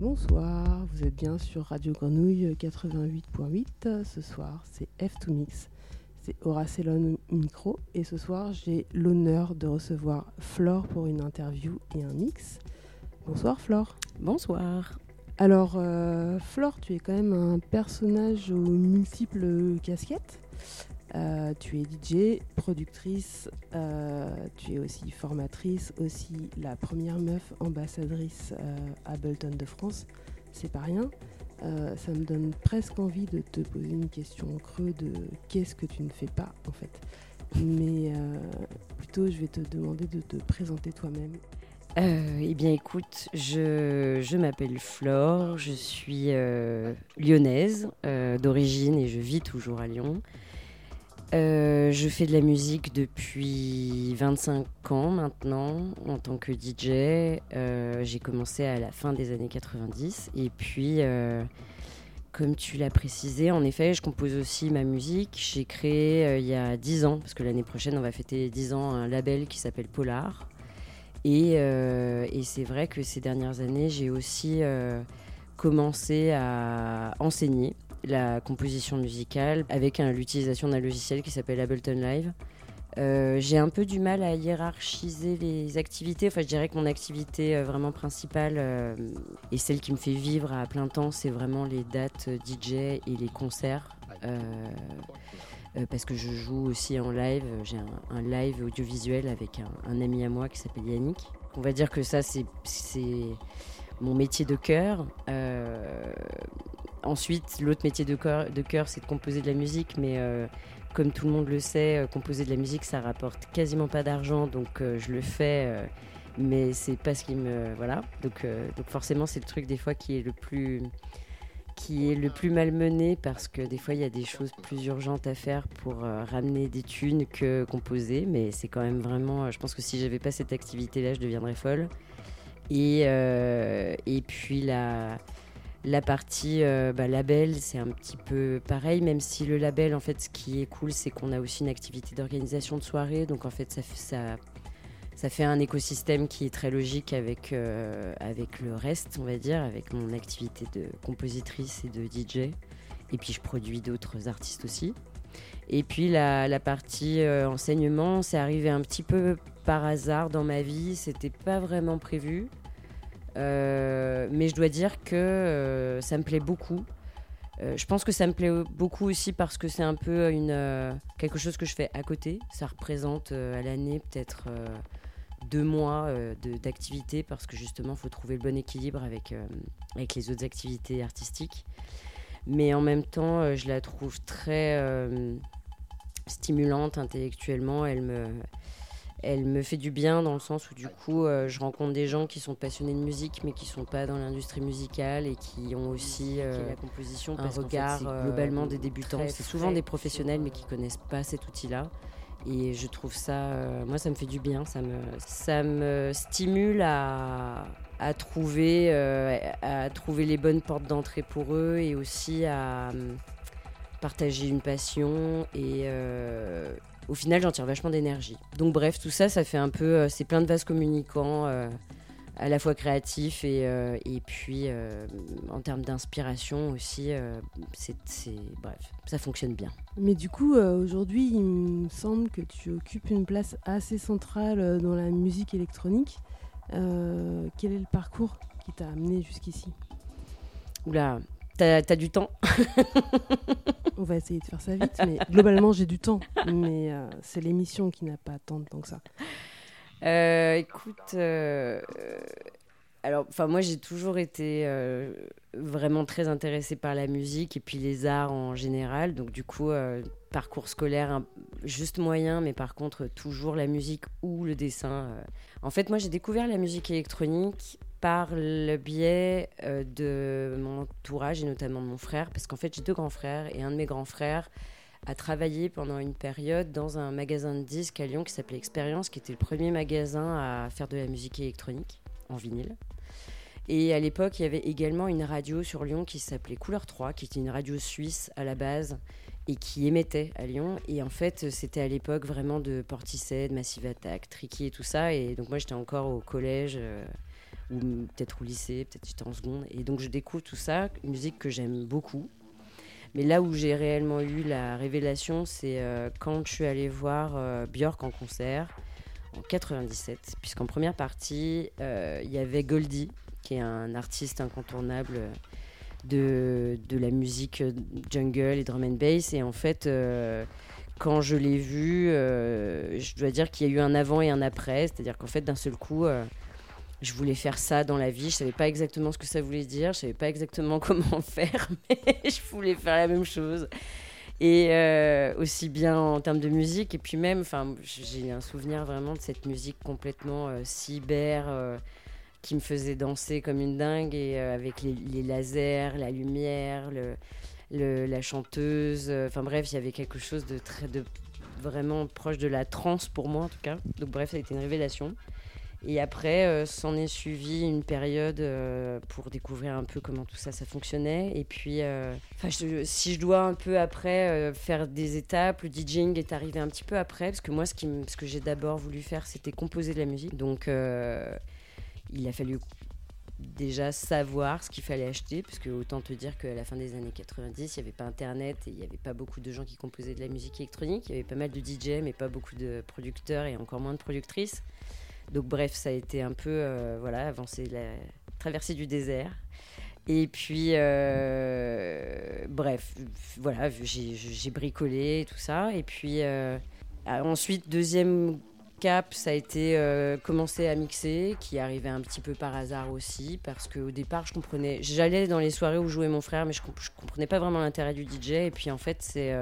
Bonsoir, vous êtes bien sur Radio Grenouille 88.8. Ce soir, c'est F2Mix. C'est Horace micro. Et ce soir, j'ai l'honneur de recevoir Flore pour une interview et un mix. Bonsoir Flore. Bonsoir. Alors, euh, Flore, tu es quand même un personnage aux multiples casquettes. Euh, tu es DJ, productrice, euh, tu es aussi formatrice, aussi la première meuf ambassadrice euh, à Belton de France. C'est pas rien. ça me donne presque envie de te poser une question creux de qu'est-ce que tu ne fais pas en fait. Mais plutôt, je vais te demander de te présenter toi-même. eh bien, écoute, je, je m'appelle Flore, je suis lyonnaise d'origine et je vis toujours à Lyon. Euh, je fais de la musique depuis 25 ans maintenant en tant que DJ. Euh, j'ai commencé à la fin des années 90 et puis, euh, comme tu l'as précisé, en effet, je compose aussi ma musique. J'ai créé il y a 10 ans, parce que l'année prochaine on va fêter 10 ans, un label qui s'appelle Polar. Et, et c'est vrai que ces dernières années, j'ai aussi commencé à enseigner la composition musicale avec l'utilisation d'un logiciel qui s'appelle Ableton Live. Euh, j'ai un peu du mal à hiérarchiser les activités. Enfin, je dirais que mon activité euh, vraiment principale euh, et celle qui me fait vivre à plein temps, c'est vraiment les dates DJ et les concerts. parce que je joue aussi en live. J'ai un, live audiovisuel avec un, un, ami à moi qui s'appelle Yannick. On va dire que ça, c'est mon métier de cœur. Ensuite, l'autre métier de cœur, de c'est de composer de la musique, mais euh, comme tout le monde le sait, euh, composer de la musique, ça rapporte quasiment pas d'argent, donc euh, je le fais, mais c'est pas ce qui me voilà. Donc, donc forcément, c'est le truc des fois qui est le plus qui est le plus malmené parce que des fois il y a des choses plus urgentes à faire pour ramener des thunes que composer, mais c'est quand même vraiment. Je pense que si j'avais pas cette activité-là, je deviendrais folle. Et, et puis la la partie euh, bah, label, c'est un petit peu pareil, même si le label, en fait, ce qui est cool, c'est qu'on a aussi une activité d'organisation de soirée. Donc, en fait, ça, fait un écosystème qui est très logique avec, euh, avec le reste, on va dire, avec mon activité de compositrice et de DJ. Et puis, je produis d'autres artistes aussi. Et puis, la, partie euh, enseignement, c'est arrivé un petit peu par hasard dans ma vie. C'était pas vraiment prévu. Euh, mais je dois dire que euh, ça me plaît beaucoup. Euh, je pense que ça me plaît beaucoup aussi parce que c'est un peu une, quelque chose que je fais à côté. Ça représente à l'année peut-être deux mois d'activité parce que justement, il faut trouver le bon équilibre avec, avec les autres activités artistiques. Mais en même temps, je la trouve très stimulante intellectuellement. Elle me, elle me fait du bien dans le sens où du coup euh, je rencontre des gens qui sont passionnés de musique mais qui sont pas dans l'industrie musicale et qui ont aussi euh, la composition un regard euh, globalement des débutants. C'est souvent des professionnels mais qui connaissent pas cet outil-là. Et je trouve ça, moi ça me fait du bien, ça me, ça me stimule à, à trouver, à trouver les bonnes portes d'entrée pour eux et aussi à partager une passion et, au final, j'en tire vachement d'énergie. Donc bref, tout ça, ça fait un peu, euh, c'est plein de vases communicants, euh, à la fois créatifs et, euh, et puis en termes d'inspiration aussi, c'est, bref, ça fonctionne bien. Mais du coup, aujourd'hui, il me semble que tu occupes une place assez centrale dans la musique électronique. quel est le parcours qui t'a amené jusqu'ici? Oula, T'as as du temps On va essayer de faire ça vite, mais globalement j'ai du temps. Mais euh, c'est l'émission qui n'a pas tant de temps que ça. Euh, écoute, euh, alors, enfin moi j'ai toujours été vraiment très intéressée par la musique et puis les arts en général. Donc du coup, parcours scolaire juste moyen, mais par contre toujours la musique ou le dessin. En fait, moi j'ai découvert la musique électronique par le biais euh, de mon entourage et notamment de mon frère, parce qu'en fait j'ai deux grands frères et un de mes grands frères a travaillé pendant une période dans un magasin de disques à Lyon qui s'appelait Expérience, qui était le premier magasin à faire de la musique électronique en vinyle. Et à l'époque, il y avait également une radio sur Lyon qui s'appelait Couleur 3, qui était une radio suisse à la base et qui émettait à Lyon. Et en fait, c'était à l'époque vraiment de Portishead, Massive Attack, Tricky et tout ça. Et donc moi, j'étais encore au collège. Euh, ou peut-être au lycée, peut-être j'étais en seconde. Et donc je découvre tout ça, musique que j'aime beaucoup. Mais là où j'ai réellement eu la révélation, c'est euh, quand je suis allée voir euh, Björk en concert en 97, puisqu'en première partie, euh, il y avait Goldie, qui est un artiste incontournable de, de la musique jungle et drum and bass. Et en fait, quand je l'ai vu, je dois dire qu'il y a eu un avant et un après, c'est-à-dire qu'en fait, d'un seul coup, je voulais faire ça dans la vie. Je savais pas exactement ce que ça voulait dire. Je savais pas exactement comment faire, mais je voulais faire la même chose. Et euh, aussi bien en termes de musique, et puis même, enfin, j'ai un souvenir vraiment de cette musique complètement euh, cyber euh, qui me faisait danser comme une dingue, et avec les, lasers, la lumière, la chanteuse. Enfin bref, il y avait quelque chose de vraiment proche de la trance pour moi en tout cas. Donc bref, ça a été une révélation. Et après, euh, s'en est suivi une période euh, pour découvrir un peu comment tout ça, ça fonctionnait. Et puis, euh, si je dois un peu après faire des étapes, le DJing est arrivé un petit peu après, parce que moi, ce, ce que j'ai d'abord voulu faire, c'était composer de la musique. Donc, il a fallu déjà savoir ce qu'il fallait acheter, parce que autant te dire qu'à la fin des années 90, il n'y avait pas Internet et il n'y avait pas beaucoup de gens qui composaient de la musique électronique. Il y avait pas mal de DJ, mais pas beaucoup de producteurs et encore moins de productrices. Donc bref, ça a été un peu, euh, voilà, avancer la traversée du désert. Et puis, euh, bref, voilà, j'ai bricolé tout ça. Et puis, euh, ensuite, deuxième cap, ça a été commencer à mixer, qui arrivait un petit peu par hasard aussi, parce qu'au départ, je comprenais. J'allais dans les soirées où jouait mon frère, mais je, je comprenais pas vraiment l'intérêt du DJ. Et puis, en fait, c'est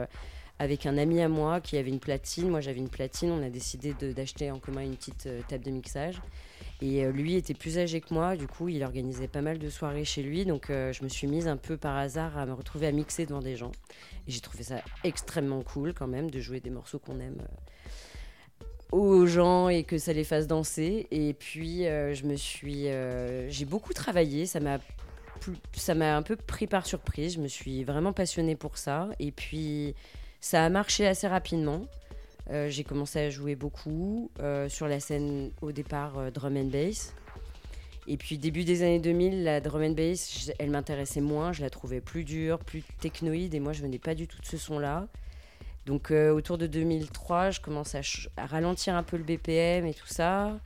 avec un ami à moi qui avait une platine. Moi, j'avais une platine. On a décidé d'acheter en commun une petite euh, table de mixage. Et euh, lui était plus âgé que moi, du coup, il organisait pas mal de soirées chez lui. Donc, euh, je me suis mise un peu par hasard à me retrouver à mixer devant des gens. Et j'ai trouvé ça extrêmement cool quand même de jouer des morceaux qu'on aime aux gens et que ça les fasse danser. Et puis, je me suis. j'ai beaucoup travaillé. Ça m'a. Ça m'a un peu pris par surprise. Je me suis vraiment passionnée pour ça. Et puis, ça a marché assez rapidement. Euh, j'ai commencé à jouer beaucoup euh, sur la scène au départ euh, drum and bass. Et puis début des années 2000, la drum and bass, elle m'intéressait moins, je la trouvais plus dure, plus technoïde et moi je venais pas du tout de ce son-là. Donc autour de 2003, je commence à, à, ralentir un peu le BPM et tout ça.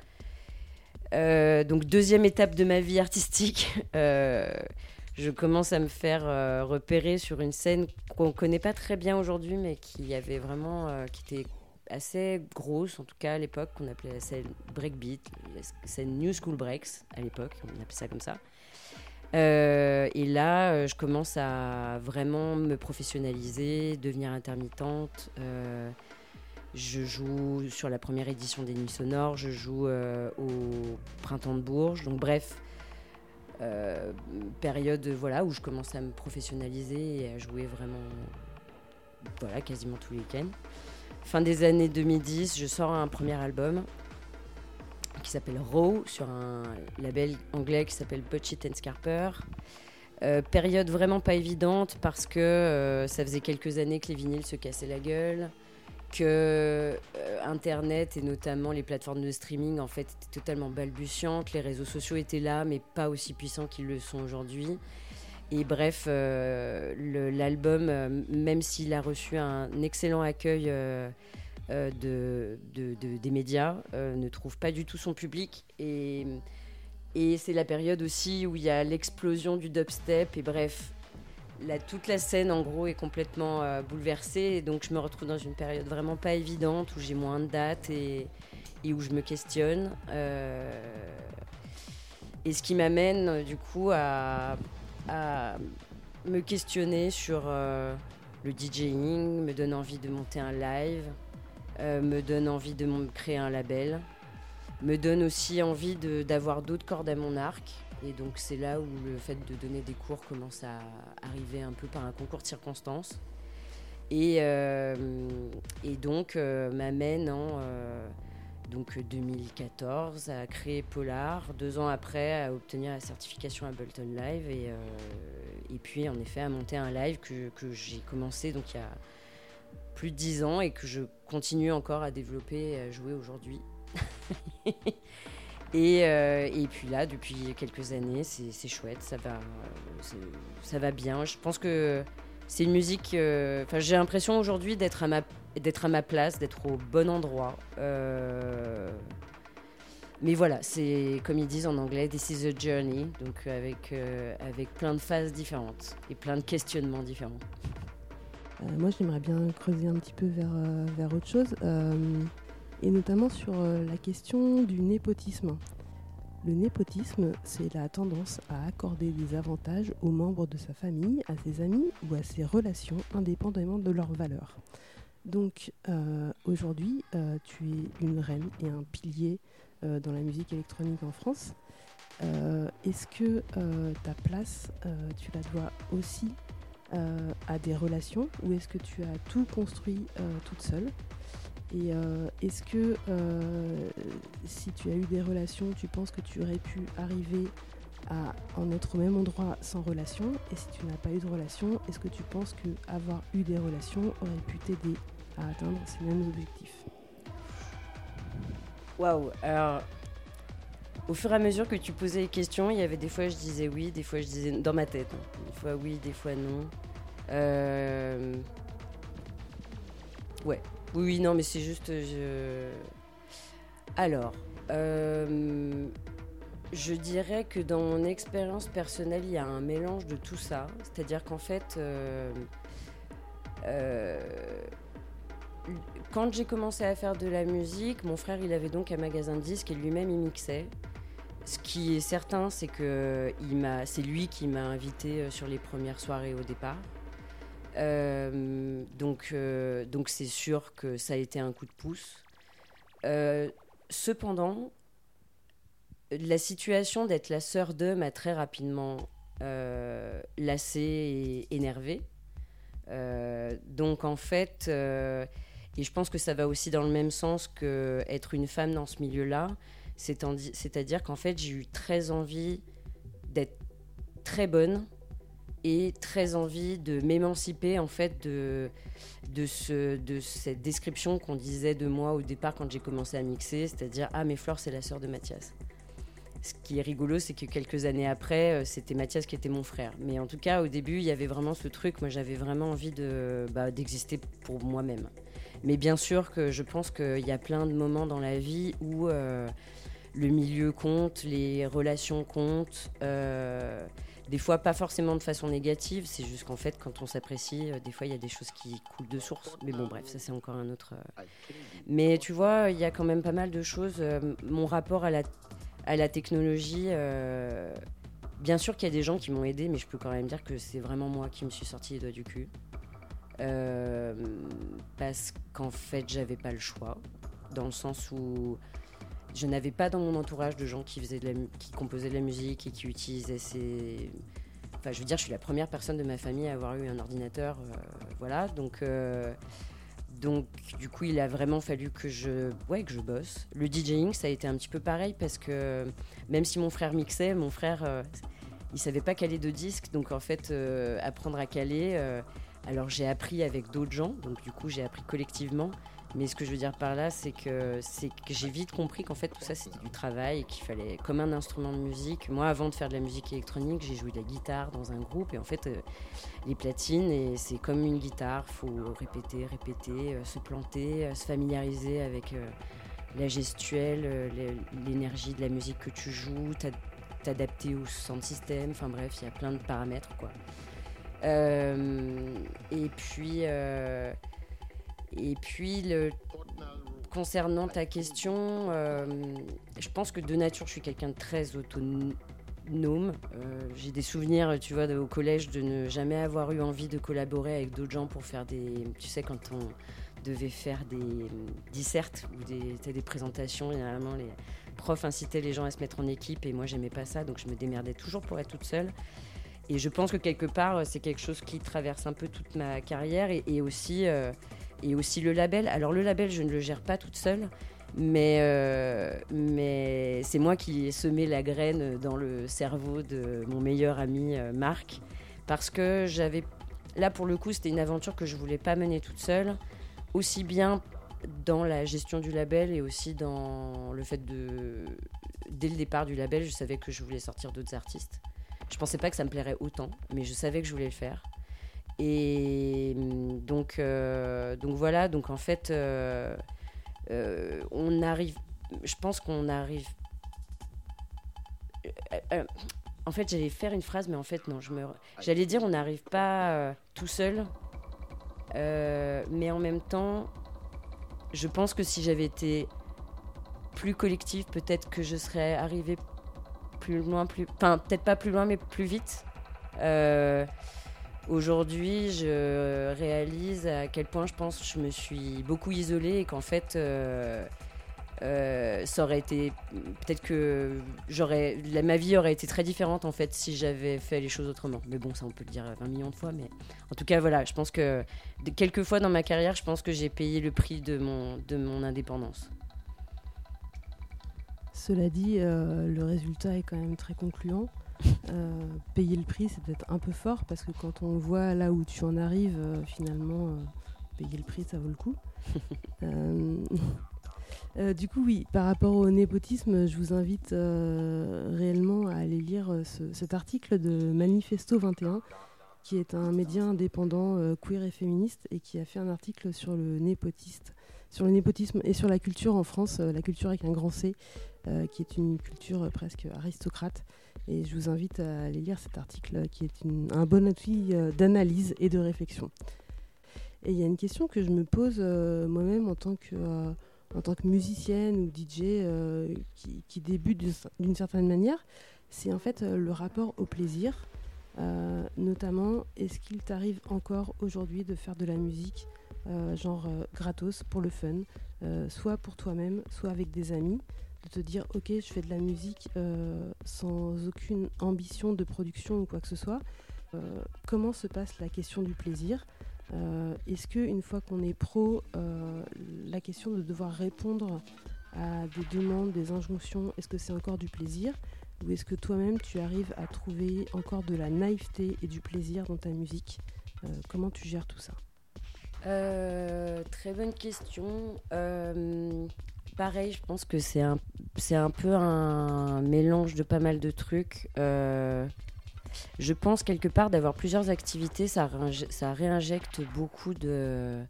donc deuxième étape de ma vie artistique, je commence à me faire euh, repérer sur une scène qu'on connaît pas très bien aujourd'hui, mais qui avait vraiment, euh, qui était assez grosse, en tout cas à l'époque, qu'on appelait la scène breakbeat, la scène New School Breaks à l'époque, on appelait ça comme ça. Euh, et là, je commence à vraiment me professionnaliser, devenir intermittente. je joue sur la première édition des Nuits Sonores, je joue au Printemps de Bourges. Donc bref, euh, période voilà, où je commence à me professionnaliser et à jouer vraiment voilà, quasiment tous les week-ends. Fin des années 2010, je sors un premier album qui s'appelle Raw sur un label anglais qui s'appelle Butchit and Scarper. Euh, période vraiment pas évidente parce que euh, ça faisait quelques années que les vinyles se cassaient la gueule que euh, Internet et notamment les plateformes de streaming en fait étaient totalement balbutiantes. Les réseaux sociaux étaient là, mais pas aussi puissants qu'ils le sont aujourd'hui. Et bref, euh, l'album, euh, même s'il a reçu un excellent accueil de, des médias, ne trouve pas du tout son public. Et c'est la période aussi où il y a l'explosion du dubstep. Et bref, toute la scène, en gros, est complètement euh, bouleversée. Et donc, je me retrouve dans une période vraiment pas évidente où j'ai moins de dates et, où je me questionne. Euh, et ce qui m'amène, euh, du coup, à, me questionner sur le DJing, me donne envie de monter un live, me donne envie de créer un label, me donne aussi envie d'avoir d'autres cordes à mon arc. Et donc c'est là où le fait de donner des cours commence à arriver un peu par un concours de circonstances. Et, euh, donc euh, m'amène en euh, donc 2014 à créer Polar, deux ans après à obtenir la certification Ableton Live et, puis en effet à monter un live que, que j'ai commencé donc il y a plus de dix ans et que je continue encore à développer et à jouer aujourd'hui. Et, et, puis là, depuis quelques années, c'est chouette, ça va, ça va bien. Je pense que c'est une musique. Enfin, j'ai l'impression aujourd'hui d'être à ma d'être à ma place, d'être au bon endroit. Euh, mais voilà, c'est comme ils disent en anglais, this is a journey, donc avec, euh, avec plein de phases différentes et plein de questionnements différents. Euh, moi, j'aimerais bien creuser un petit peu vers, vers autre chose, et notamment sur la question du népotisme. Le népotisme, c'est la tendance à accorder des avantages aux membres de sa famille, à ses amis ou à ses relations, indépendamment de leurs valeurs. Donc euh, aujourd'hui, euh, tu es une reine et un pilier euh, dans la musique électronique en France. Est-ce que ta place, tu la dois aussi à des relations ou est-ce que tu as tout construit toute seule? Et est-ce que si tu as eu des relations, tu penses que tu aurais pu arriver à en être au même endroit sans relation? Et si tu n'as pas eu de relation, est-ce que tu penses que avoir eu des relations aurait pu t'aider à atteindre ces mêmes objectifs? Waouh Alors, au fur et à mesure que tu posais les questions, il y avait des fois je disais oui, des fois je disais dans ma tête. Hein. Des fois oui, des fois non. Euh, ouais. Oui, non, mais c'est juste. Je... Alors, euh, je dirais que dans mon expérience personnelle, il y a un mélange de tout ça. C'est-à-dire qu'en fait, euh, quand j'ai commencé à faire de la musique, mon frère il avait donc un magasin de disques et lui-même il mixait. Ce qui est certain, c'est que c'est lui qui m'a invité euh, sur les premières soirées au départ. Euh, donc, euh, donc c'est sûr que ça a été un coup de pouce. cependant, la situation d'être la sœur d'eux m'a très rapidement lassée et énervée. donc en fait, et je pense que ça va aussi dans le même sens que être une femme dans ce milieu-là. C'est-à-dire qu'en fait, j'ai eu très envie d'être très bonne et très envie de m'émanciper en fait de, de, ce, de cette description qu'on disait de moi au départ quand j'ai commencé à mixer, c'est-à-dire ah mais Flore c'est la sœur de Mathias. Ce qui est rigolo, c'est que quelques années après, euh, c'était Mathias qui était mon frère. Mais en tout cas, au début, il y avait vraiment ce truc. Moi, j'avais vraiment envie de bah, d'exister pour moi-même. Mais bien sûr que je pense qu'il y a plein de moments dans la vie où euh, le milieu compte, les relations comptent. Euh, des fois, pas forcément de façon négative, c'est juste qu'en fait, quand on s'apprécie, euh, des fois, il y a des choses qui coulent de source. Mais bon, bref, ça, c'est encore un autre. Mais tu vois, il y a quand même pas mal de choses. mon rapport à la, à la technologie. Bien sûr qu'il y a des gens qui m'ont aidé, mais je peux quand même dire que c'est vraiment moi qui me suis sorti les doigts du cul. Euh, parce qu'en fait, j'avais pas le choix, dans le sens où je n'avais pas dans mon entourage de gens qui, faisaient qui composaient de la musique et qui utilisaient ces. Enfin, je veux dire, je suis la première personne de ma famille à avoir eu un ordinateur. Euh, voilà, donc. Euh, donc, du coup, il a vraiment fallu que je, ouais, que je bosse. Le DJing, ça a été un petit peu pareil parce que même si mon frère mixait, mon frère, il savait pas caler de disques. Donc, en fait, apprendre à caler, alors j'ai appris avec d'autres gens, donc du coup j'ai appris collectivement. Mais ce que je veux dire par là, c'est que, j'ai vite compris qu'en fait tout ça c'était du travail et qu'il fallait, comme un instrument de musique. Moi, avant de faire de la musique électronique, j'ai joué de la guitare dans un groupe et en fait, euh, les platines, et c'est comme une guitare, faut répéter, répéter, euh, se planter, euh, se familiariser avec la gestuelle, l'énergie de la musique que tu joues, t'adapter au sound system. Enfin bref, il y a plein de paramètres quoi. Et puis, et puis concernant ta question, euh, je pense que de nature, je suis quelqu'un de très autonome. J'ai des souvenirs, tu vois, au collège, de ne jamais avoir eu envie de collaborer avec d'autres gens pour faire des. Tu sais, quand on devait faire des dissertes ou des, des présentations, généralement, les profs incitaient les gens à se mettre en équipe et moi, j'aimais pas ça, donc je me démerdais toujours pour être toute seule. Et je pense que quelque part, c'est quelque chose qui traverse un peu toute ma carrière et, aussi, euh, et aussi le label. Alors le label, je ne le gère pas toute seule, mais, euh, c'est moi qui ai semé la graine dans le cerveau de mon meilleur ami euh, Marc, parce que j'avais, là pour le coup, c'était une aventure que je voulais pas mener toute seule, aussi bien dans la gestion du label et aussi dans le fait de. Dès le départ du label, je savais que je voulais sortir d'autres artistes. Je pensais pas que ça me plairait autant, mais je savais que je voulais le faire. Et hum, donc, euh, donc voilà, donc en fait, euh, euh, on arrive. Je pense qu'on arrive. en fait, j'allais faire une phrase, mais en fait, non, je me. J'allais dire, on n'arrive pas tout seul, mais en même temps, je pense que si j'avais été plus collectif, peut-être que je serais arrivée plus loin, plus, enfin peut-être pas plus loin, mais plus vite. Aujourd'hui, je réalise à quel point je pense que je me suis beaucoup isolée et qu'en fait, euh, euh, ça aurait été peut-être que j'aurais ma vie aurait été très différente en fait si j'avais fait les choses autrement. Mais bon, ça on peut le dire 20 millions de fois, mais en tout cas voilà, je pense que quelques fois dans ma carrière, je pense que j'ai payé le prix de mon de mon indépendance. Cela dit, euh, le résultat est quand même très concluant. Euh, payer le prix, c'est peut-être un peu fort parce que quand on voit là où tu en arrives, euh, finalement, payer le prix, ça vaut le coup. du coup, oui, par rapport au népotisme, je vous invite réellement à aller lire cet article de Manifesto 21, qui est un média indépendant queer et féministe et qui a fait un article sur le népotiste, sur le népotisme et sur la culture en France, la culture avec un grand C, euh, qui est une culture presque aristocrate. Et je vous invite à aller lire cet article qui est un bon outil euh, d'analyse et de réflexion. Et il y a une question que je me pose euh, moi-même en tant que en tant que musicienne ou DJ qui, débute d'une certaine manière, c'est en fait le rapport au plaisir. notamment, est-ce qu'il t'arrive encore aujourd'hui de faire de la musique genre gratos pour le fun, soit pour toi-même, soit avec des amis de te dire ok je fais de la musique euh, sans aucune ambition de production ou quoi que ce soit euh, comment se passe la question du plaisir? Euh, est-ce que une fois qu'on est pro la question de devoir répondre à des demandes des injonctions est-ce que c'est encore du plaisir? Ou est-ce que toi-même tu arrives à trouver encore de la naïveté et du plaisir dans ta musique? Comment tu gères tout ça? Très bonne question pareil, je pense que c'est un, c'est un peu un mélange de pas mal de trucs. Euh, je pense quelque part d'avoir plusieurs activités, ça, réinjecte beaucoup de,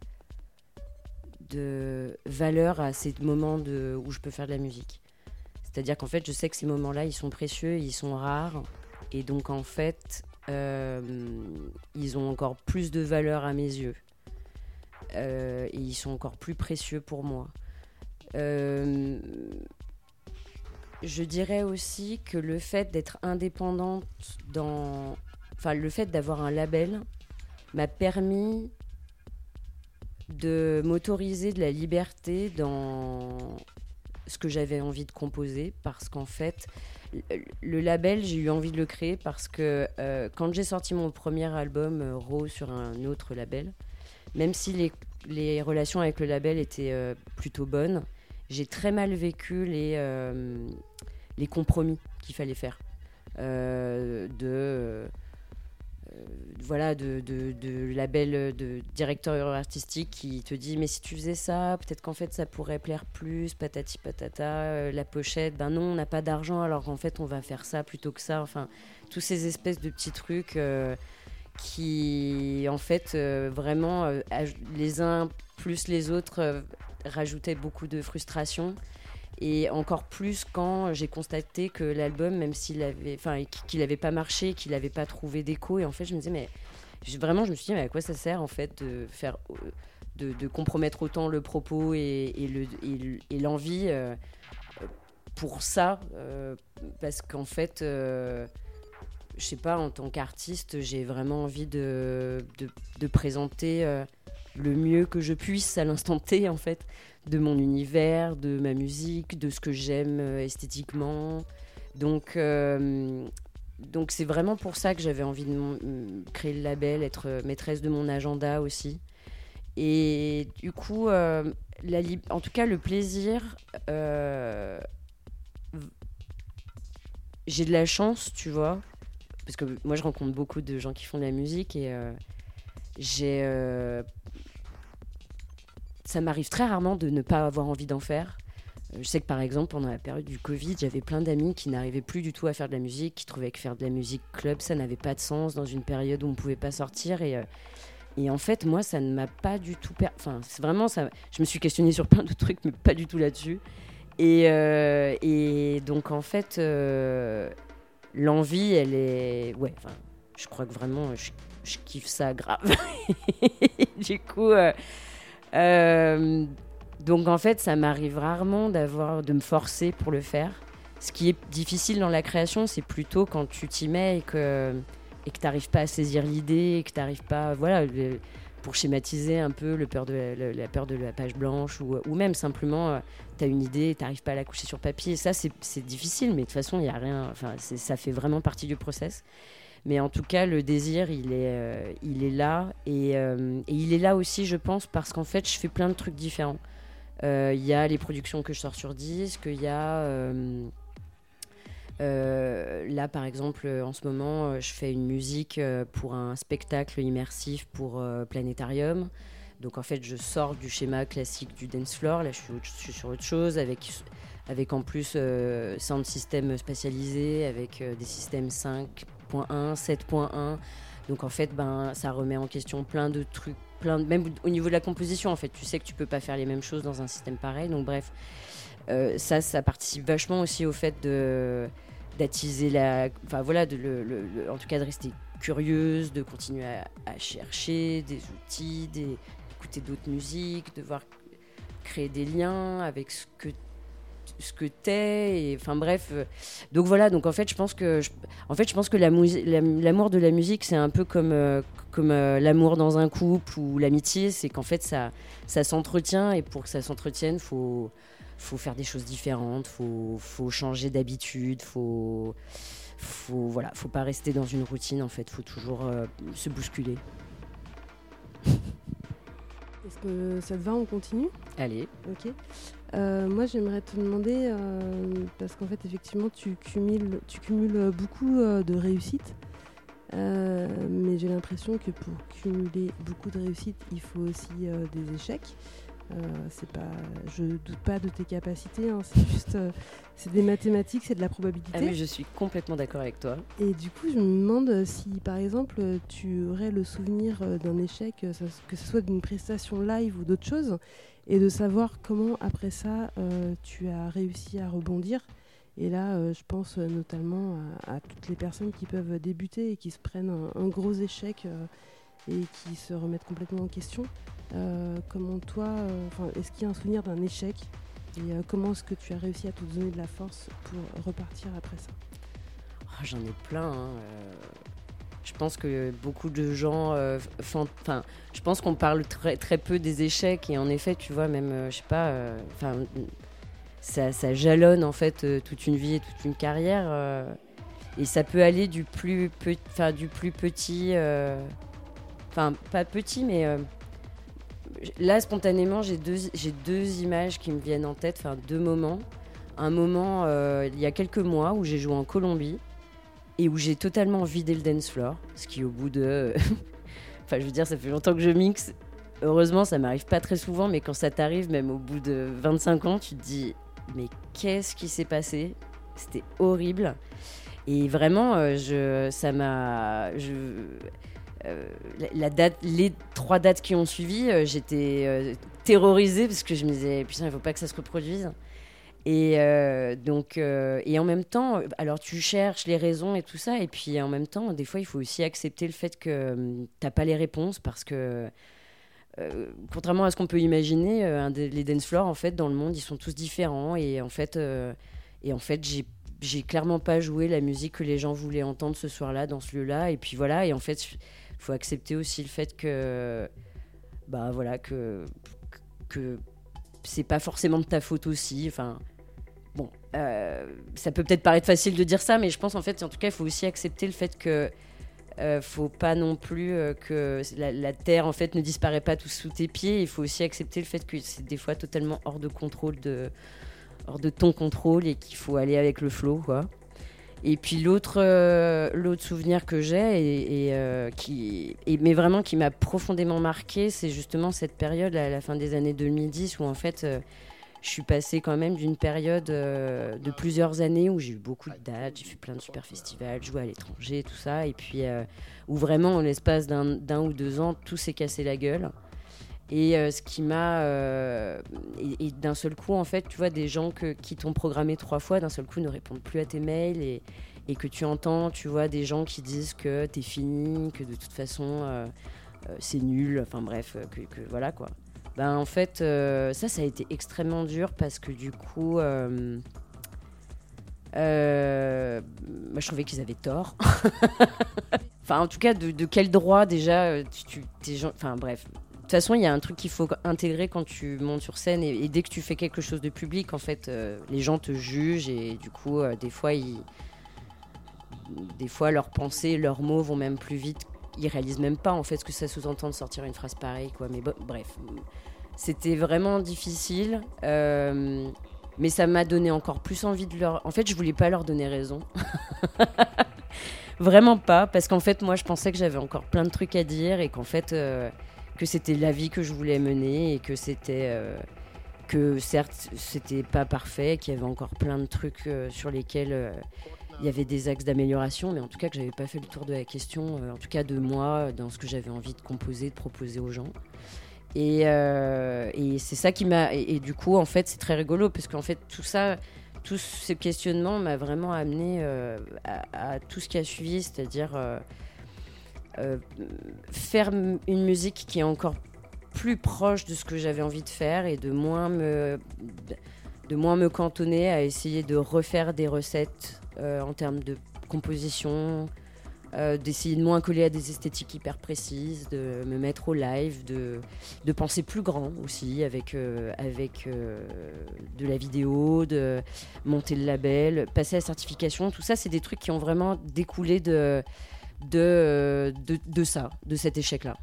de valeur à ces moments de, où je peux faire de la musique. C'est-à-dire qu'en fait, je sais que ces moments-là, ils sont précieux, ils sont rares. Et donc, en fait, euh, ils ont encore plus de valeur à mes yeux. Euh, et ils sont encore plus précieux pour moi. Euh, je dirais aussi que le fait d'être indépendante dans. Enfin, le fait d'avoir un label m'a permis de m'autoriser de la liberté dans ce que j'avais envie de composer parce qu'en fait le label j'ai eu envie de le créer parce que euh, quand j'ai sorti mon premier album euh, Raw sur un autre label même si les, les relations avec le label étaient plutôt bonnes j'ai très mal vécu les, euh, les compromis qu'il fallait faire. Euh, de euh, voilà, de, de, de, label de directeur artistique qui te dit mais si tu faisais ça, peut-être qu'en fait ça pourrait plaire plus, patati patata, la pochette, ben non, on n'a pas d'argent alors qu'en fait on va faire ça plutôt que ça. Enfin, tous ces espèces de petits trucs qui en fait vraiment les uns plus les autres rajoutait beaucoup de frustration. Et encore plus quand j'ai constaté que l'album, même s'il avait, enfin, qu'il n'avait pas marché, qu'il n'avait pas trouvé d'écho, et en fait, je me disais, mais vraiment, je me suis dit, mais à quoi ça sert en fait de faire, de, de compromettre autant le propos et, et le, et l'envie euh, pour ça, euh, parce qu'en fait, euh, je sais pas, en tant qu'artiste, j'ai vraiment envie de, de présenter le mieux que je puisse à l'instant T, en fait, de mon univers, de ma musique, de ce que j'aime euh, esthétiquement. Donc, euh, donc c'est vraiment pour ça que j'avais envie de créer le label, être maîtresse de mon agenda aussi. Et du coup, euh, la en tout cas, le plaisir, j'ai de la chance, tu vois, parce que moi je rencontre beaucoup de gens qui font de la musique et j'ai ça m'arrive très rarement de ne pas avoir envie d'en faire. Je sais que par exemple, pendant la période du Covid, j'avais plein d'amis qui n'arrivaient plus du tout à faire de la musique, qui trouvaient que faire de la musique club, ça n'avait pas de sens dans une période où on ne pouvait pas sortir. Et, et en fait, moi, ça ne m'a pas du tout. Enfin, c'est vraiment ça. Je me suis questionnée sur plein de trucs, mais pas du tout là-dessus. Et, et, donc, en fait, l'envie, elle est. Ouais, enfin, je crois que vraiment, je kiffe ça grave. du coup. Euh, donc en fait, ça m'arrive rarement d'avoir de me forcer pour le faire. Ce qui est difficile dans la création, c'est plutôt quand tu t'y mets et que et que pas à saisir l'idée, et que t'arrives pas, voilà, pour schématiser un peu le peur de la, peur de la page blanche ou, même simplement, euh, tu as une idée, et t'arrives pas à la coucher sur papier. ça, c'est difficile, mais de toute façon, il y a rien. Enfin, ça fait vraiment partie du process. Mais en tout cas, le désir, il est, euh, il est là. Euh, et, il est là aussi, je pense, parce qu'en fait, je fais plein de trucs différents. Euh, il y a les productions que je sors sur disque, il y a... là, par exemple, en ce moment, je fais une musique pour un spectacle immersif pour Planétarium. Donc, en fait, je sors du schéma classique du dance floor. Là, je suis, sur autre chose avec, avec en plus sound system spatialisé, avec des systèmes 5, 7.1. Donc en fait, ben, ça remet en question plein de trucs, plein même au niveau de la composition, en fait, tu sais que tu peux pas faire les mêmes choses dans un système pareil. Donc bref, euh, ça, ça participe vachement aussi au fait de d'attiser la, enfin voilà, de le, en tout cas de rester curieuse, de continuer à, chercher des outils, d'écouter d'autres musiques, de voir créer des liens avec ce que ce que t'es enfin bref euh, donc voilà donc en fait je pense que en fait je pense que l'amour de la musique c'est un peu comme euh, comme euh, l'amour dans un couple ou l'amitié c'est qu'en fait ça ça s'entretient et pour que ça s'entretienne faut faut faire des choses différentes faut faut changer d'habitude faut faut voilà faut pas rester dans une routine en fait faut toujours se bousculer. Est-ce que ça te va on continue? Allez. Ok euh, moi, j'aimerais te demander, euh, parce qu'en fait, effectivement, tu cumules, tu cumules beaucoup euh, de réussites, mais j'ai l'impression que pour cumuler beaucoup de réussites, il faut aussi des échecs. c'est pas, je doute pas de tes capacités, hein, c'est juste, c'est des mathématiques, c'est de la probabilité. Ah oui, je suis complètement d'accord avec toi. Et du coup, je me demande si, par exemple, tu aurais le souvenir d'un échec, que ce soit d'une prestation live ou d'autre chose, et de savoir comment après ça euh, tu as réussi à rebondir. Et là, euh, je pense notamment à, toutes les personnes qui peuvent débuter et qui se prennent un, gros échec euh, et qui se remettent complètement en question. comment toi, est-ce qu'il y a un souvenir d'un échec et comment est-ce que tu as réussi à te donner de la force pour repartir après ça? Oh, J'en ai plein. Hein, je pense que beaucoup de gens euh. Enfin, je pense qu'on parle très, très peu des échecs et en effet, tu vois, même, euh, je sais pas, euh, enfin, ça, ça, jalonne en fait toute une vie et toute une carrière. et ça peut aller du plus, enfin, du plus petit. Enfin, pas petit, mais. là, spontanément, j'ai deux, deux images qui me viennent en tête, enfin, deux moments. Un moment, il y a quelques mois, où j'ai joué en Colombie et où j'ai totalement vidé le dance floor, ce qui au bout de... enfin je veux dire, ça fait longtemps que je mixe. Heureusement, ça m'arrive pas très souvent, mais quand ça t'arrive, même au bout de 25 ans, tu te dis, mais qu'est-ce qui s'est passé? C'était horrible. Et vraiment, euh, je, ça m'a... Euh, la, date, les trois dates qui ont suivi, euh, j'étais terrorisée parce que je me disais, putain, il faut pas que ça se reproduise. Et euh, donc, euh, et en même temps, alors tu cherches les raisons et tout ça, et puis en même temps, des fois, il faut aussi accepter le fait que hum, tu n'as pas les réponses parce que, euh, contrairement à ce qu'on peut imaginer, les dance floors, en fait, dans le monde, ils sont tous différents, et en fait, et en fait, j'ai clairement pas joué la musique que les gens voulaient entendre ce soir-là dans ce lieu-là, et puis voilà, et en fait, faut accepter aussi le fait que, bah voilà, que que c'est pas forcément de ta faute aussi, enfin euh, ça peut peut-être paraître facile de dire ça, mais je pense en fait, en tout cas, il faut aussi accepter le fait que euh, faut pas non plus euh, que la, terre en fait ne disparaît pas tout sous tes pieds. Il faut aussi accepter le fait que c'est des fois totalement hors de contrôle, hors de ton contrôle, et qu'il faut aller avec le quoi. Et puis l'autre souvenir que j'ai et, qui mais vraiment qui m'a profondément marqué, c'est justement cette période à la fin des années 2010 où en fait je suis passée quand même d'une période de plusieurs années où j'ai eu beaucoup de dates, j'ai fait plein de super festivals, joué à l'étranger, tout ça, et puis où vraiment en l'espace d'un ou deux ans tout s'est cassé la gueule. Et ce qui m'a. et, d'un seul coup, en fait, tu vois, des gens qui t'ont programmé trois fois, d'un seul coup, ne répondent plus à tes mails. Et, que tu entends, tu vois, des gens qui disent que t'es fini, que de toute façon, c'est nul. Enfin bref, que, voilà quoi. Ben en fait, ça, ça a été extrêmement dur parce que du coup. Euh, moi, je trouvais qu'ils avaient tort. enfin, en tout cas, de, de quel droit déjà tu, tu gens... Enfin, bref, de toute façon, il y a un truc qu'il faut intégrer quand tu montes sur scène et, dès que tu fais quelque chose de public, en fait, euh, les gens te jugent et du coup, euh, des fois, ils, des fois, leurs pensées, leurs mots vont même plus vite. Ils réalisent même pas en fait ce que ça sous-entend de sortir une phrase pareille, quoi. Mais bref, c'était vraiment difficile. Euh, mais ça m'a donné encore plus envie de leur. En fait, je voulais pas leur donner raison. Vraiment pas, parce qu'en fait, moi, je pensais que j'avais encore plein de trucs à dire et qu'en fait, que c'était la vie que je voulais mener et que c'était euh, que certes c'était pas parfait, qu'il y avait encore plein de trucs euh, sur lesquels euh, il y avait des axes d'amélioration, mais en tout cas que j'avais pas fait le tour de la question, en tout cas de moi, dans ce que j'avais envie de composer, de proposer aux gens. Et, et c'est ça qui m'a. Et, du coup, en fait, c'est très rigolo parce qu'en fait, tout ça, tout ce questionnement m'a vraiment amené à, à, tout ce qui a suivi, c'est-à-dire euh, faire une musique qui est encore plus proche de ce que j'avais envie de faire et de moins me, de moins me cantonner à essayer de refaire des recettes euh, en termes de composition, euh, d'essayer de moins coller à des esthétiques hyper précises, de me mettre au live, de, penser plus grand aussi avec, avec de la vidéo, de monter le label, passer à la certification. Tout ça, c'est des trucs qui ont vraiment découlé de, ça, de cet échec-là.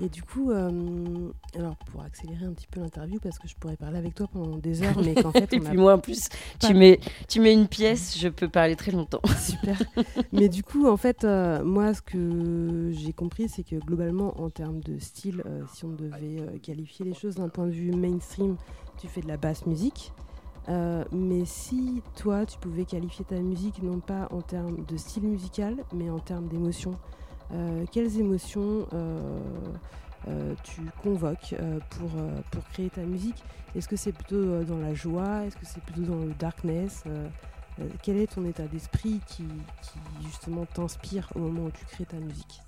Et du coup, euh, alors pour accélérer un petit peu l'interview, parce que je pourrais parler avec toi pendant des heures, mais qu'en fait. Et puis moi en plus, tu, mets, tu mets une pièce, je peux parler très longtemps. Super. mais du coup, en fait, euh, moi, ce que j'ai compris, c'est que globalement, en termes de style, euh, si on devait qualifier les choses d'un point de vue mainstream, tu fais de la basse musique. Mais si toi, tu pouvais qualifier ta musique non pas en termes de style musical, mais en termes d'émotions, euh, quelles émotions euh, tu convoques pour, pour créer ta musique? Est-ce que c'est plutôt dans la joie? Est-ce que c'est plutôt dans le darkness? Quel est ton état d'esprit qui, justement t'inspire au moment où tu crées ta musique?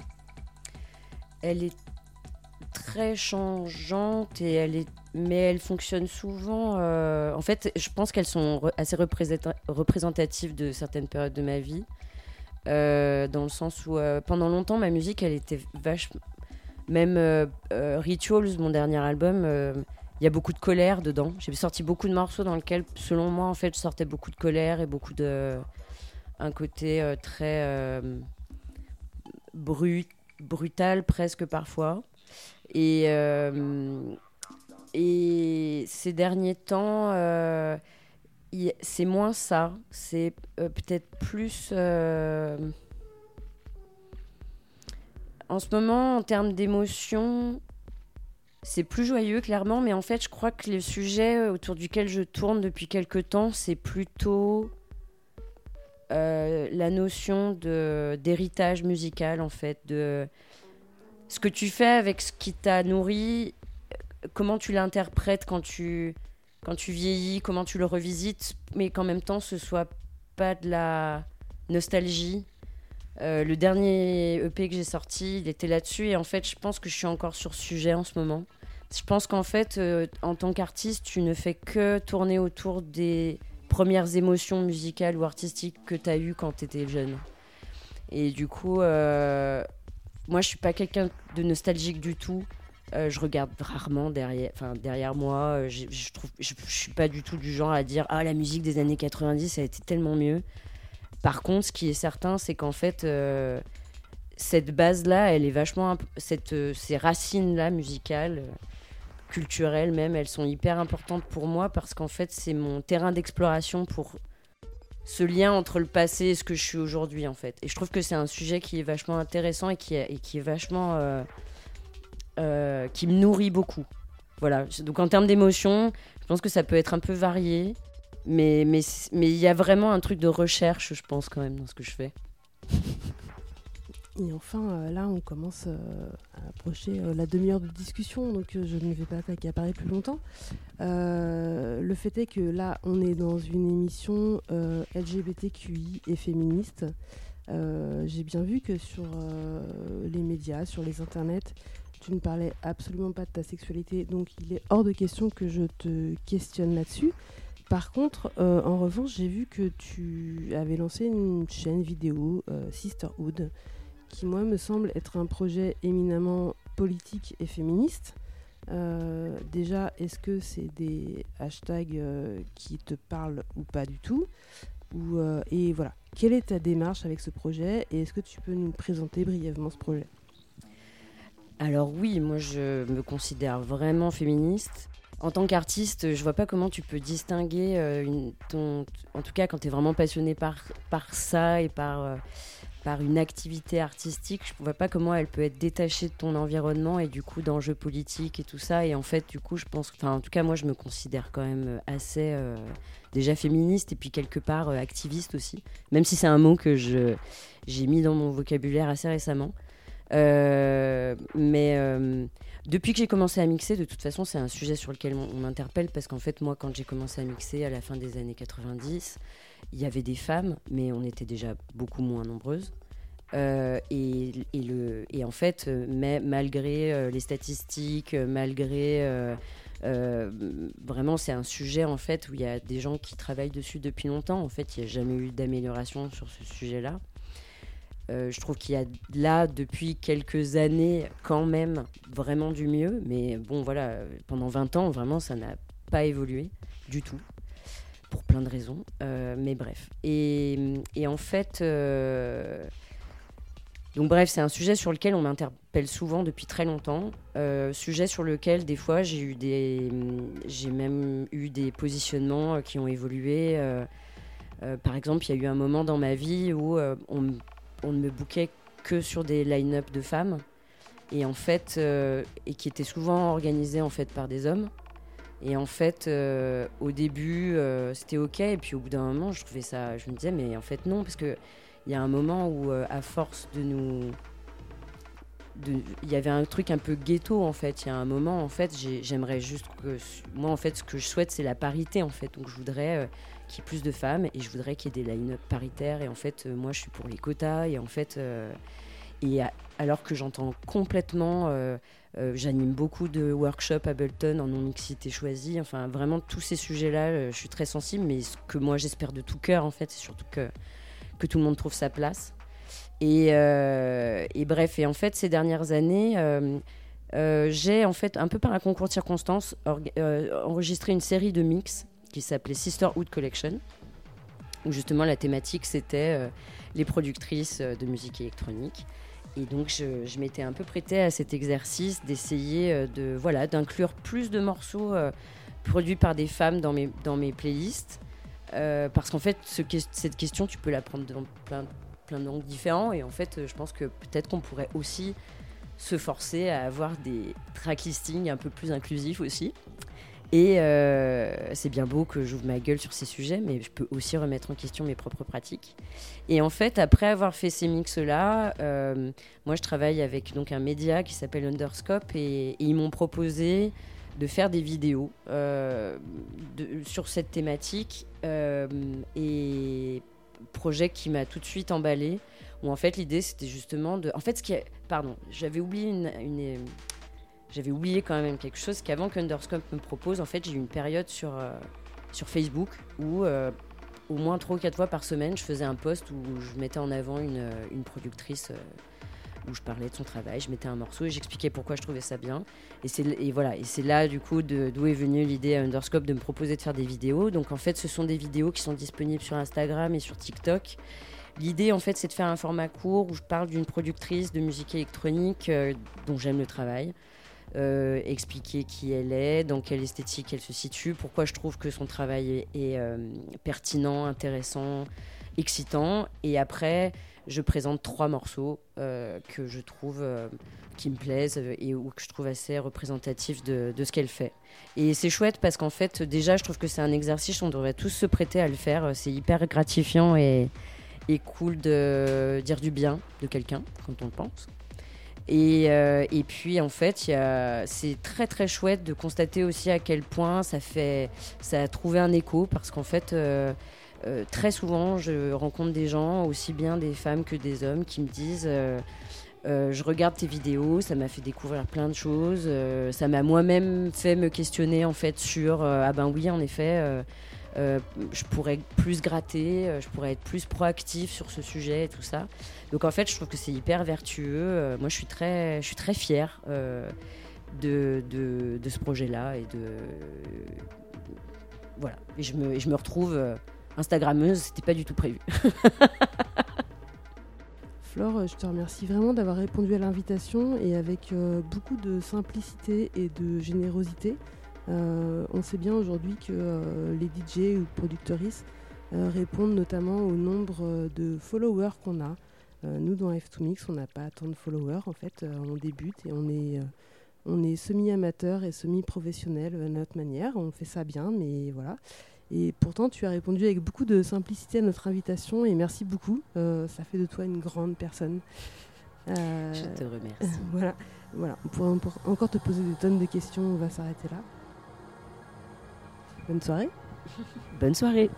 Elle est très changeante et elle est mais elle fonctionne souvent. Euh, en fait, je pense qu'elles sont assez représentatives de certaines périodes de ma vie. Euh, dans le sens où euh, pendant longtemps, ma musique, elle était vachement. Même Rituals, mon dernier album, il y a beaucoup de colère dedans. J'ai sorti beaucoup de morceaux dans lesquels, selon moi, en fait, je sortais beaucoup de colère et beaucoup de. un côté très. brut, brutal presque parfois. Et et ces derniers temps, euh, c'est moins ça. C'est euh, peut-être plus. Euh, en ce moment, en termes d'émotion, c'est plus joyeux, clairement. Mais en fait, je crois que le sujet autour duquel je tourne depuis quelques temps, c'est plutôt. la notion d'héritage musical en fait de ce que tu fais avec ce qui t'a nourri comment tu l'interprètes quand tu, quand tu vieillis, comment tu le revisites, mais qu'en même temps ce soit pas de la nostalgie. Euh, le dernier EP que j'ai sorti, il était là-dessus et en fait, je pense que je suis encore sur ce sujet en ce moment. Je pense qu'en fait, euh, en tant qu'artiste, tu ne fais que tourner autour des premières émotions musicales ou artistiques que tu as eues quand tu étais jeune. Et du coup, euh, moi, je suis pas quelqu'un de nostalgique du tout. Euh, je regarde rarement derrière, enfin derrière moi. Euh, je, je, trouve, je, suis pas du tout du genre à dire ah la musique des années 90 ça a été tellement mieux. Par contre, ce qui est certain, c'est qu'en fait euh, cette base là, elle est vachement cette ces racines là musicales, culturelles même, elles sont hyper importantes pour moi parce qu'en fait c'est mon terrain d'exploration pour ce lien entre le passé et ce que je suis aujourd'hui en fait. Et je trouve que c'est un sujet qui est vachement intéressant et qui est, et qui est vachement euh, qui me nourrit beaucoup. Voilà. Donc en termes d'émotion, je pense que ça peut être un peu varié, mais mais mais il y a vraiment un truc de recherche, je pense quand même dans ce que je fais. Et enfin, euh, là, on commence euh, à approcher la demi-heure de discussion, donc je ne vais pas t'accaparer plus longtemps. le fait est que là, on est dans une émission LGBTQI et féministe. J'ai bien vu que sur les médias, sur les internets, tu ne parlais absolument pas de ta sexualité, donc il est hors de question que je te questionne là-dessus. Par contre, en revanche, j'ai vu que tu avais lancé une chaîne vidéo, Sisterhood, qui moi me semble être un projet éminemment politique et féministe. Euh, déjà, est-ce que c'est des hashtags euh, qui te parlent ou pas du tout ou, euh, Et voilà, quelle est ta démarche avec ce projet et est-ce que tu peux nous présenter brièvement ce projet? Alors oui, moi je me considère vraiment féministe. En tant qu'artiste, je vois pas comment tu peux distinguer une, ton, en tout cas quand tu es vraiment passionné par, par ça et par par une activité artistique, je ne vois pas comment elle peut être détachée de ton environnement et du coup d'enjeux politiques et tout ça. Et en fait, du coup, je pense, enfin, en tout cas, moi, je me considère quand même assez euh, déjà féministe et puis quelque part euh, activiste aussi, même si c'est un mot que je j'ai mis dans mon vocabulaire assez récemment. Euh, mais depuis que j'ai commencé à mixer, de toute façon, c'est un sujet sur lequel on, m'interpelle parce qu'en fait, moi, quand j'ai commencé à mixer à la fin des années 90, il y avait des femmes, mais on était déjà beaucoup moins nombreuses. Euh, et, en fait, euh, malgré euh, les statistiques, malgré vraiment, c'est un sujet en fait où il y a des gens qui travaillent dessus depuis longtemps. En fait, il n'y a jamais eu d'amélioration sur ce sujet-là. Je trouve qu'il y a là depuis quelques années quand même vraiment du mieux, mais bon voilà, pendant 20 ans vraiment ça n'a pas évolué du tout pour plein de raisons. Euh, mais bref. Et, en fait, euh, donc bref, c'est un sujet sur lequel on m'interpelle souvent depuis très longtemps. Euh, sujet sur lequel des fois j'ai eu des, j'ai même eu des positionnements qui ont évolué. par exemple, il y a eu un moment dans ma vie où on, on, ne me bouquait que sur des line-up de femmes et en fait, et qui étaient souvent organisés en fait par des hommes. Et en fait, euh, au début, euh, c'était ok. Et puis au bout d'un moment, je trouvais ça. Je me disais, mais en fait, non. Parce qu'il y a un moment où, euh, à force de nous. Il y avait un truc un peu ghetto en fait. Il y a un moment en fait, j'aimerais juste que. Moi en fait, ce que je souhaite, c'est la parité en fait. Donc je voudrais qu'il y ait plus de femmes et je voudrais qu'il y ait des line-up paritaires. Et en fait, moi je suis pour les quotas. Et en fait. et alors que j'entends complètement euh, j'anime beaucoup de workshops à Ableton en non-mixité choisie. Enfin, vraiment, tous ces sujets-là, euh, je suis très sensible. Mais ce que moi, j'espère de tout cœur, en fait, c'est surtout que, que tout le monde trouve sa place. Et, euh, et, bref, et en fait, ces dernières années, j'ai, en fait, un peu par un concours de circonstances, enregistré une série de mix qui s'appelait Sisterhood Collection, où justement la thématique, c'était les productrices de musique électronique. Et donc, je, m'étais un peu prêtée à cet exercice d'essayer euh, de voilà d'inclure plus de morceaux euh, produits par des femmes dans mes, dans mes playlists. Euh, parce qu'en fait, ce, cette question, tu peux la prendre dans plein, plein d'angles différents. Et en fait, je pense que peut-être qu'on pourrait aussi se forcer à avoir des track listings un peu plus inclusifs aussi. Et euh, c'est bien beau que j'ouvre ma gueule sur ces sujets, mais je peux aussi remettre en question mes propres pratiques. Et en fait, après avoir fait ces mix-là, euh, moi je travaille avec donc un média qui s'appelle Underscope et, ils m'ont proposé de faire des vidéos euh, sur cette thématique et projet qui m'a tout de suite emballé. Où en fait l'idée c'était justement de, en fait ce qui, est... pardon, j'avais oublié une j'avais oublié quand même quelque chose qu'avant qu'Underscope me propose, en fait, j'ai eu une période sur, euh, sur Facebook où euh, au moins 3 ou 4 fois par semaine, je faisais un post où je mettais en avant une, euh, une productrice où je parlais de son travail, je mettais un morceau et j'expliquais pourquoi je trouvais ça bien. Et c'est et voilà, et c'est là du coup d'où est venue l'idée à Underscope de me proposer de faire des vidéos. Donc en fait, ce sont des vidéos qui sont disponibles sur Instagram et sur TikTok. L'idée en fait, c'est de faire un format court où je parle d'une productrice de musique électronique dont j'aime le travail. Euh, expliquer qui elle est, dans quelle esthétique elle se situe, pourquoi je trouve que son travail est, pertinent, intéressant, excitant. Et après, je présente trois morceaux que je trouve qui me plaisent et ou que je trouve assez représentatifs de, de ce qu'elle fait. Et c'est chouette parce qu'en fait, déjà, je trouve que c'est un exercice, on devrait tous se prêter à le faire. C'est hyper gratifiant et, et cool de dire du bien de quelqu'un quand on le pense. Et, euh, et puis en fait, c'est très très chouette de constater aussi à quel point ça, fait, ça a trouvé un écho parce qu'en fait, euh, euh, très souvent, je rencontre des gens, aussi bien des femmes que des hommes, qui me disent je regarde tes vidéos, ça m'a fait découvrir plein de choses, ça m'a moi-même fait me questionner en fait sur ah ben oui en effet euh, je pourrais plus gratter, euh, je pourrais être plus proactif sur ce sujet et tout ça. Donc en fait, je trouve que c'est hyper vertueux. Euh, moi, je suis très, je suis très fière de, de, ce projet-là et de voilà. Et je me, je me retrouve Instagrammeuse, c'était pas du tout prévu. Flore, je te remercie vraiment d'avoir répondu à l'invitation et avec beaucoup de simplicité et de générosité. Euh, on sait bien aujourd'hui que euh, les DJ ou productrices euh, répondent notamment au nombre de followers qu'on a. nous, dans F2Mix, on n'a pas tant de followers. En fait, on débute et on est, on est semi-amateur et semi-professionnel à notre manière. On fait ça bien, mais voilà. Et pourtant, tu as répondu avec beaucoup de simplicité à notre invitation et merci beaucoup. ça fait de toi une grande personne. Je te remercie. voilà, voilà. On pourrait encore te poser des tonnes de questions. On va s'arrêter là. Bonne soirée. Bonne soirée.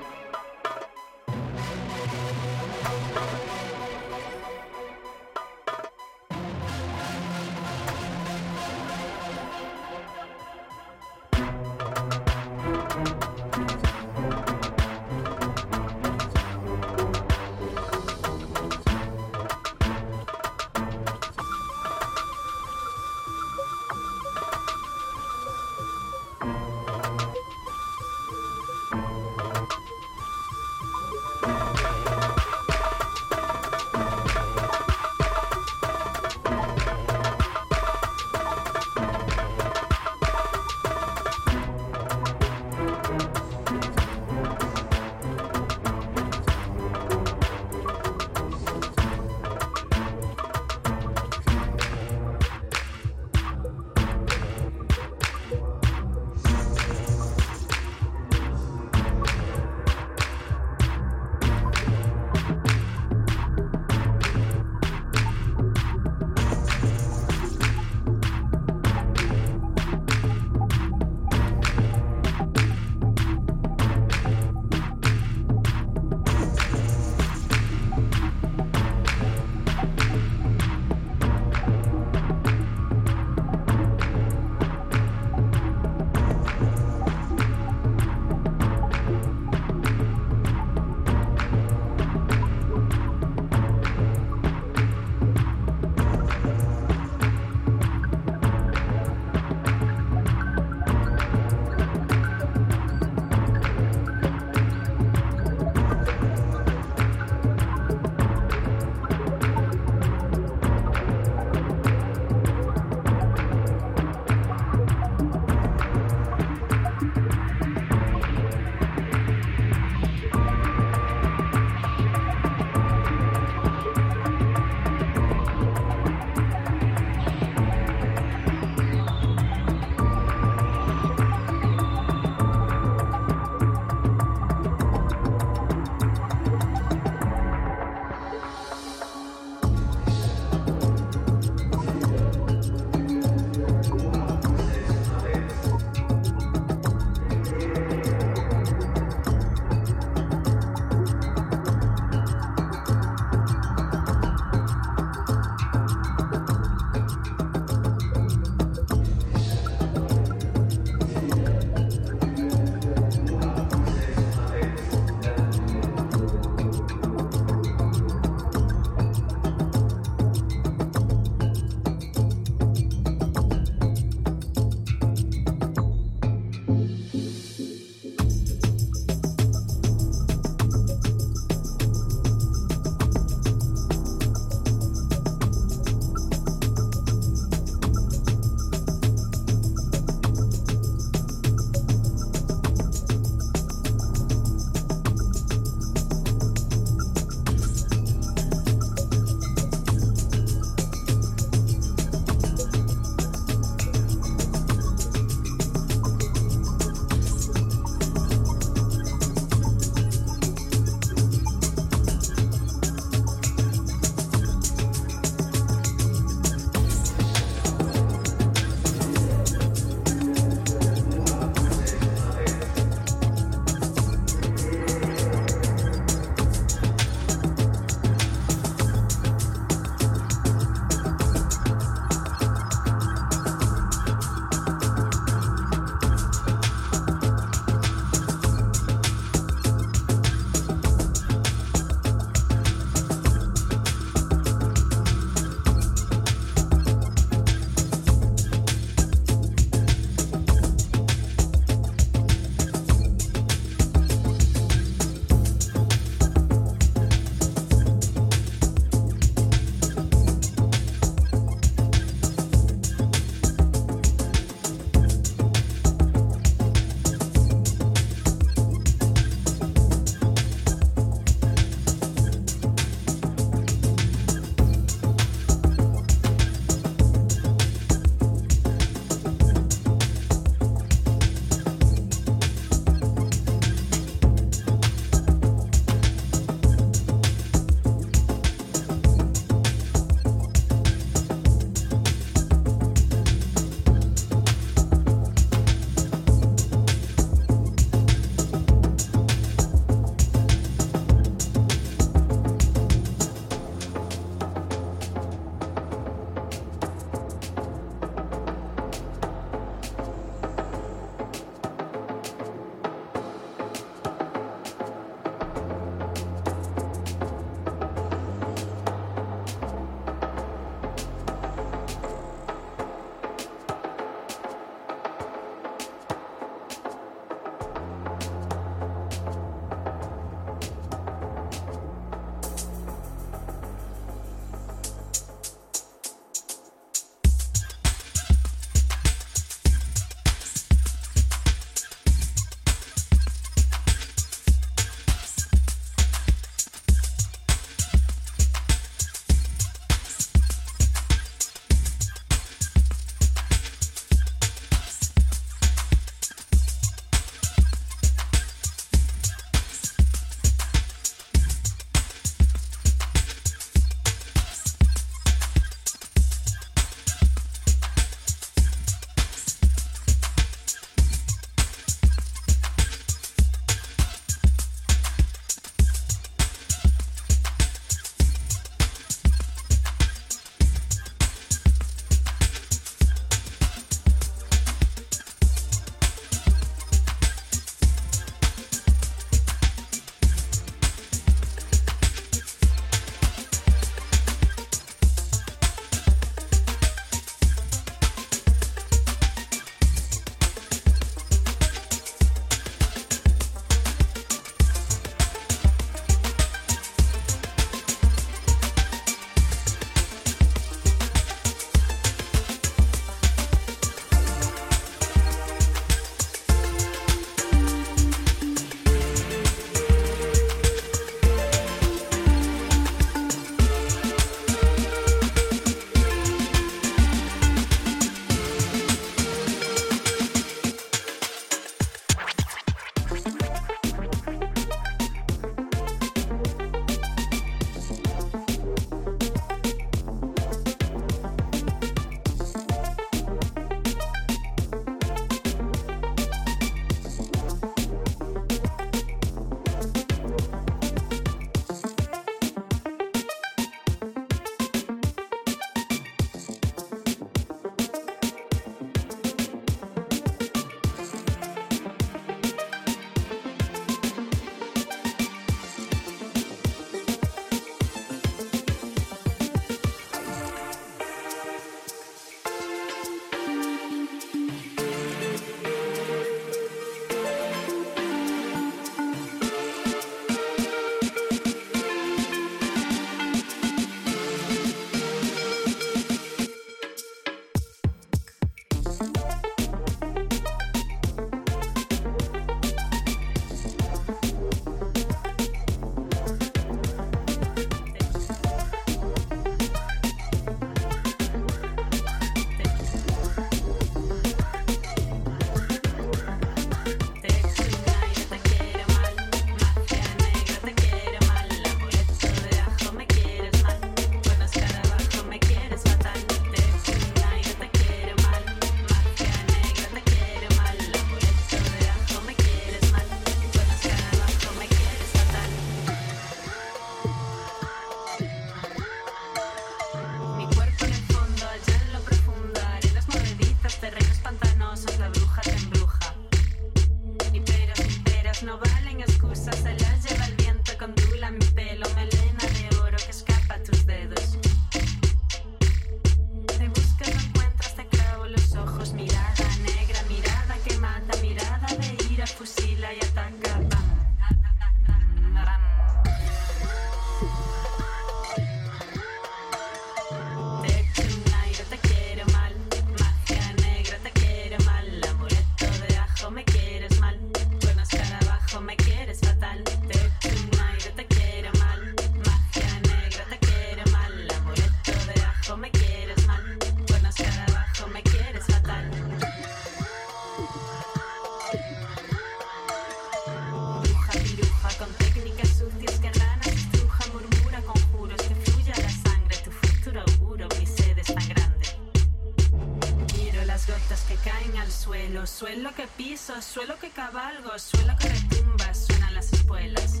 Suelo, suelo que piso, suelo que cabalgo, suelo que retumba, suenan las espuelas.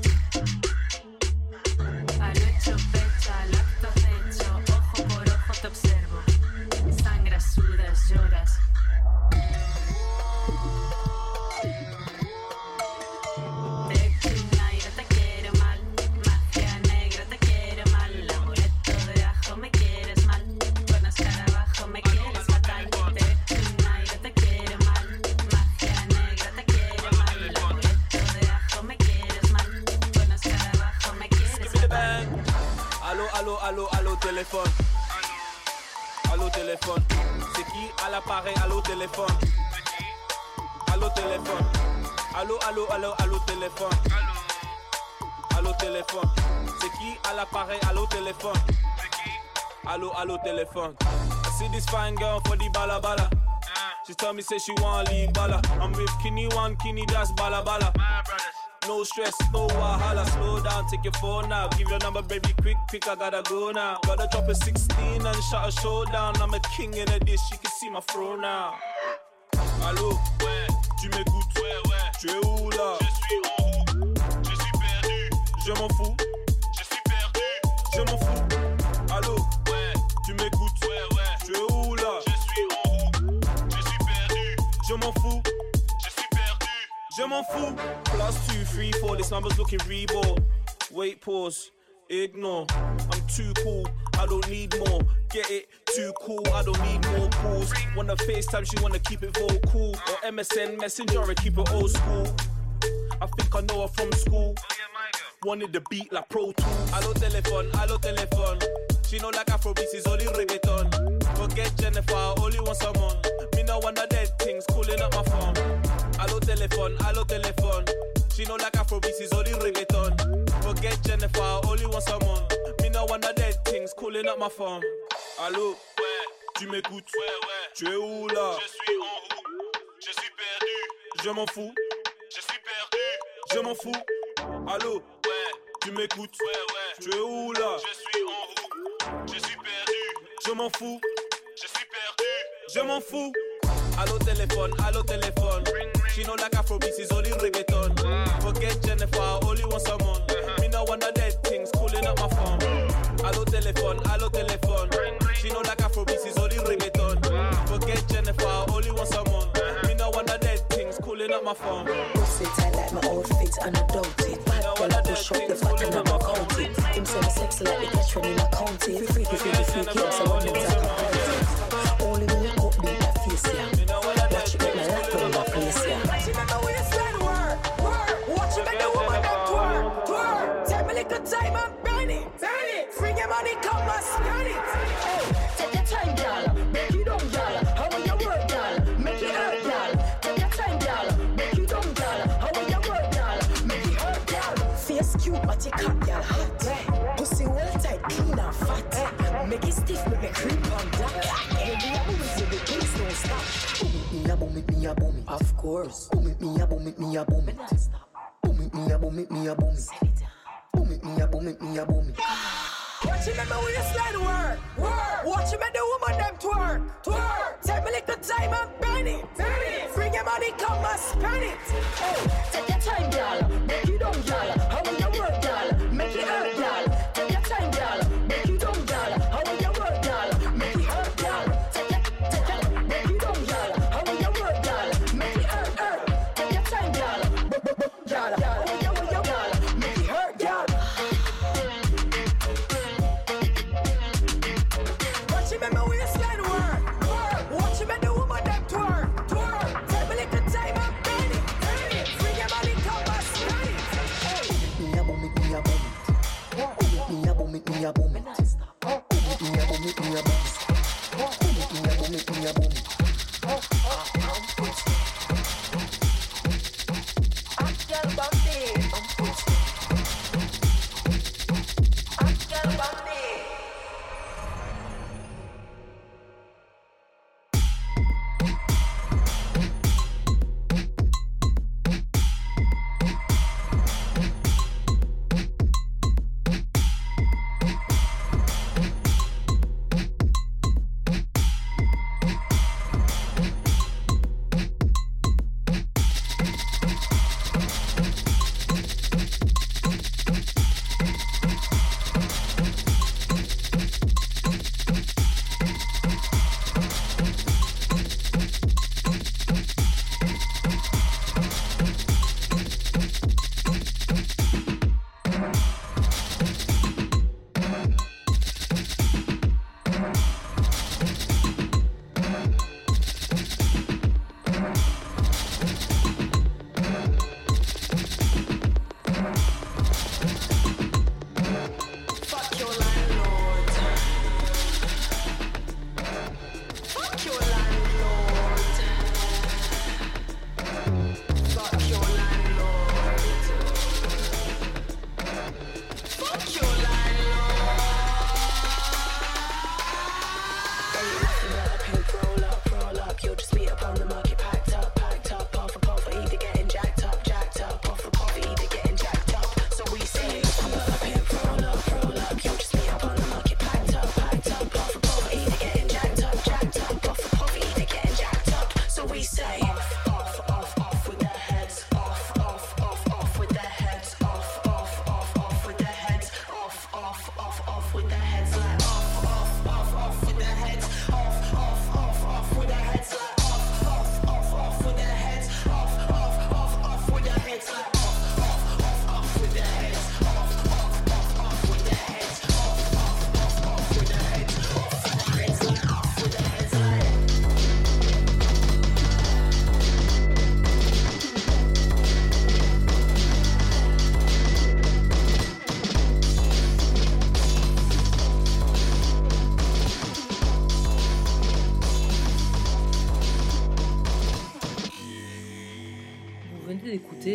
Al hecho, pecho, al acto hecho, ojo por ojo te observo. Sangras, sudas, lloras. L'appareil Allô téléphone. Allô téléphone. Allô allô allô allô téléphone. Allô téléphone. C'est qui à l'appareil? Allô téléphone. Allô allô téléphone. I see this fine girl for the bala bala. She tell me say she want leave bala. I'm with Kinney one, Kinney that's bala bala. No stress, no wahala. Slow down, take your phone now. Give your number, baby, quick, quick. I gotta go now. Gotta drop a 16 and shut a show down. I'm a king in a dish, you can see my throne now. Allô, ouais, tu m'écoutes, ouais, ouais. Tu es où là? Je suis en roue, je suis perdu. Je m'en fous, je suis perdu. Je m'en fous. Allô, ouais, tu m'écoutes, ouais, ouais. Tu es où là? Je suis en roue, je suis perdu. Je m'en fous. Je m'en fous. Plus two, three, four. This number's looking rebo. Wait, pause. Ignore. I'm too cool. I don't need more. Get it? Too cool. I don't need more calls. Wanna FaceTime, she wanna keep it vocal. Or MSN Messenger and keep it old school. I think I know her from school. Wanted the beat like Pro Tools. Allo téléphone, allo téléphone. She know like Afrobeats is only reggaeton. Forget Jennifer, I only want someone. Me no one of dead things calling up my phone. Allo téléphone, allo téléphone. She know like Afrobeats is only reggaeton. Forget Jennifer, only want someone. Me no one of dead things calling up my phone. Allo, ouais, tu m'écoutes, ouais, ouais. Tu es où là? Je suis en roue, je suis perdu. Je m'en fous, je suis perdu. Je m'en fous. Allô, ouais, tu m'écoutes, ouais, ouais. Tu es où là? Je suis en roue, je suis perdu. Je m'en fous, je suis perdu. Je m'en fous. Allo téléphone, allo téléphone. She know like Afrobeats is only reggaeton. Forget Jennifer, I only want someone. Me no one of dead things calling up my phone. Allo téléphone, allo téléphone. She know like Afrobeats is only reggaeton. Forget Jennifer, I only want someone. Me no one of dead things calling up my phone. Pussy tight like my old outfit, unadulterated. Bad girl, push up the fat and I'm counted. Him say me sexy like the cash when him a counted. Freaky, freaky, freaky, yes, I want me a boom it. Of course. Boom it, me a boom it, me a boom it. Boom it, me a boom it, me a boom it. Boom it, me a boom it, me a boom it. Watch it make my waistline work, work. Watch it make the woman them twerk, twerk. Take me little time and burn it, burn it. Bring your money, come and spend it. Hey, take your time, girl. Make it down, girl.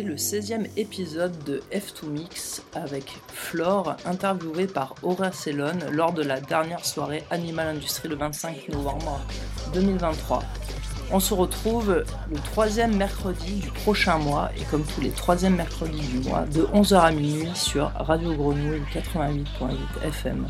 Le 16e épisode de F2 Mix avec Flore, interviewée par Aura Cellon lors de la dernière soirée Animal Industrie le 25 novembre 2023. On se retrouve le troisième mercredi du prochain mois et comme tous les troisièmes mercredis du mois de 11h à minuit sur Radio Grenouille 88.8 FM.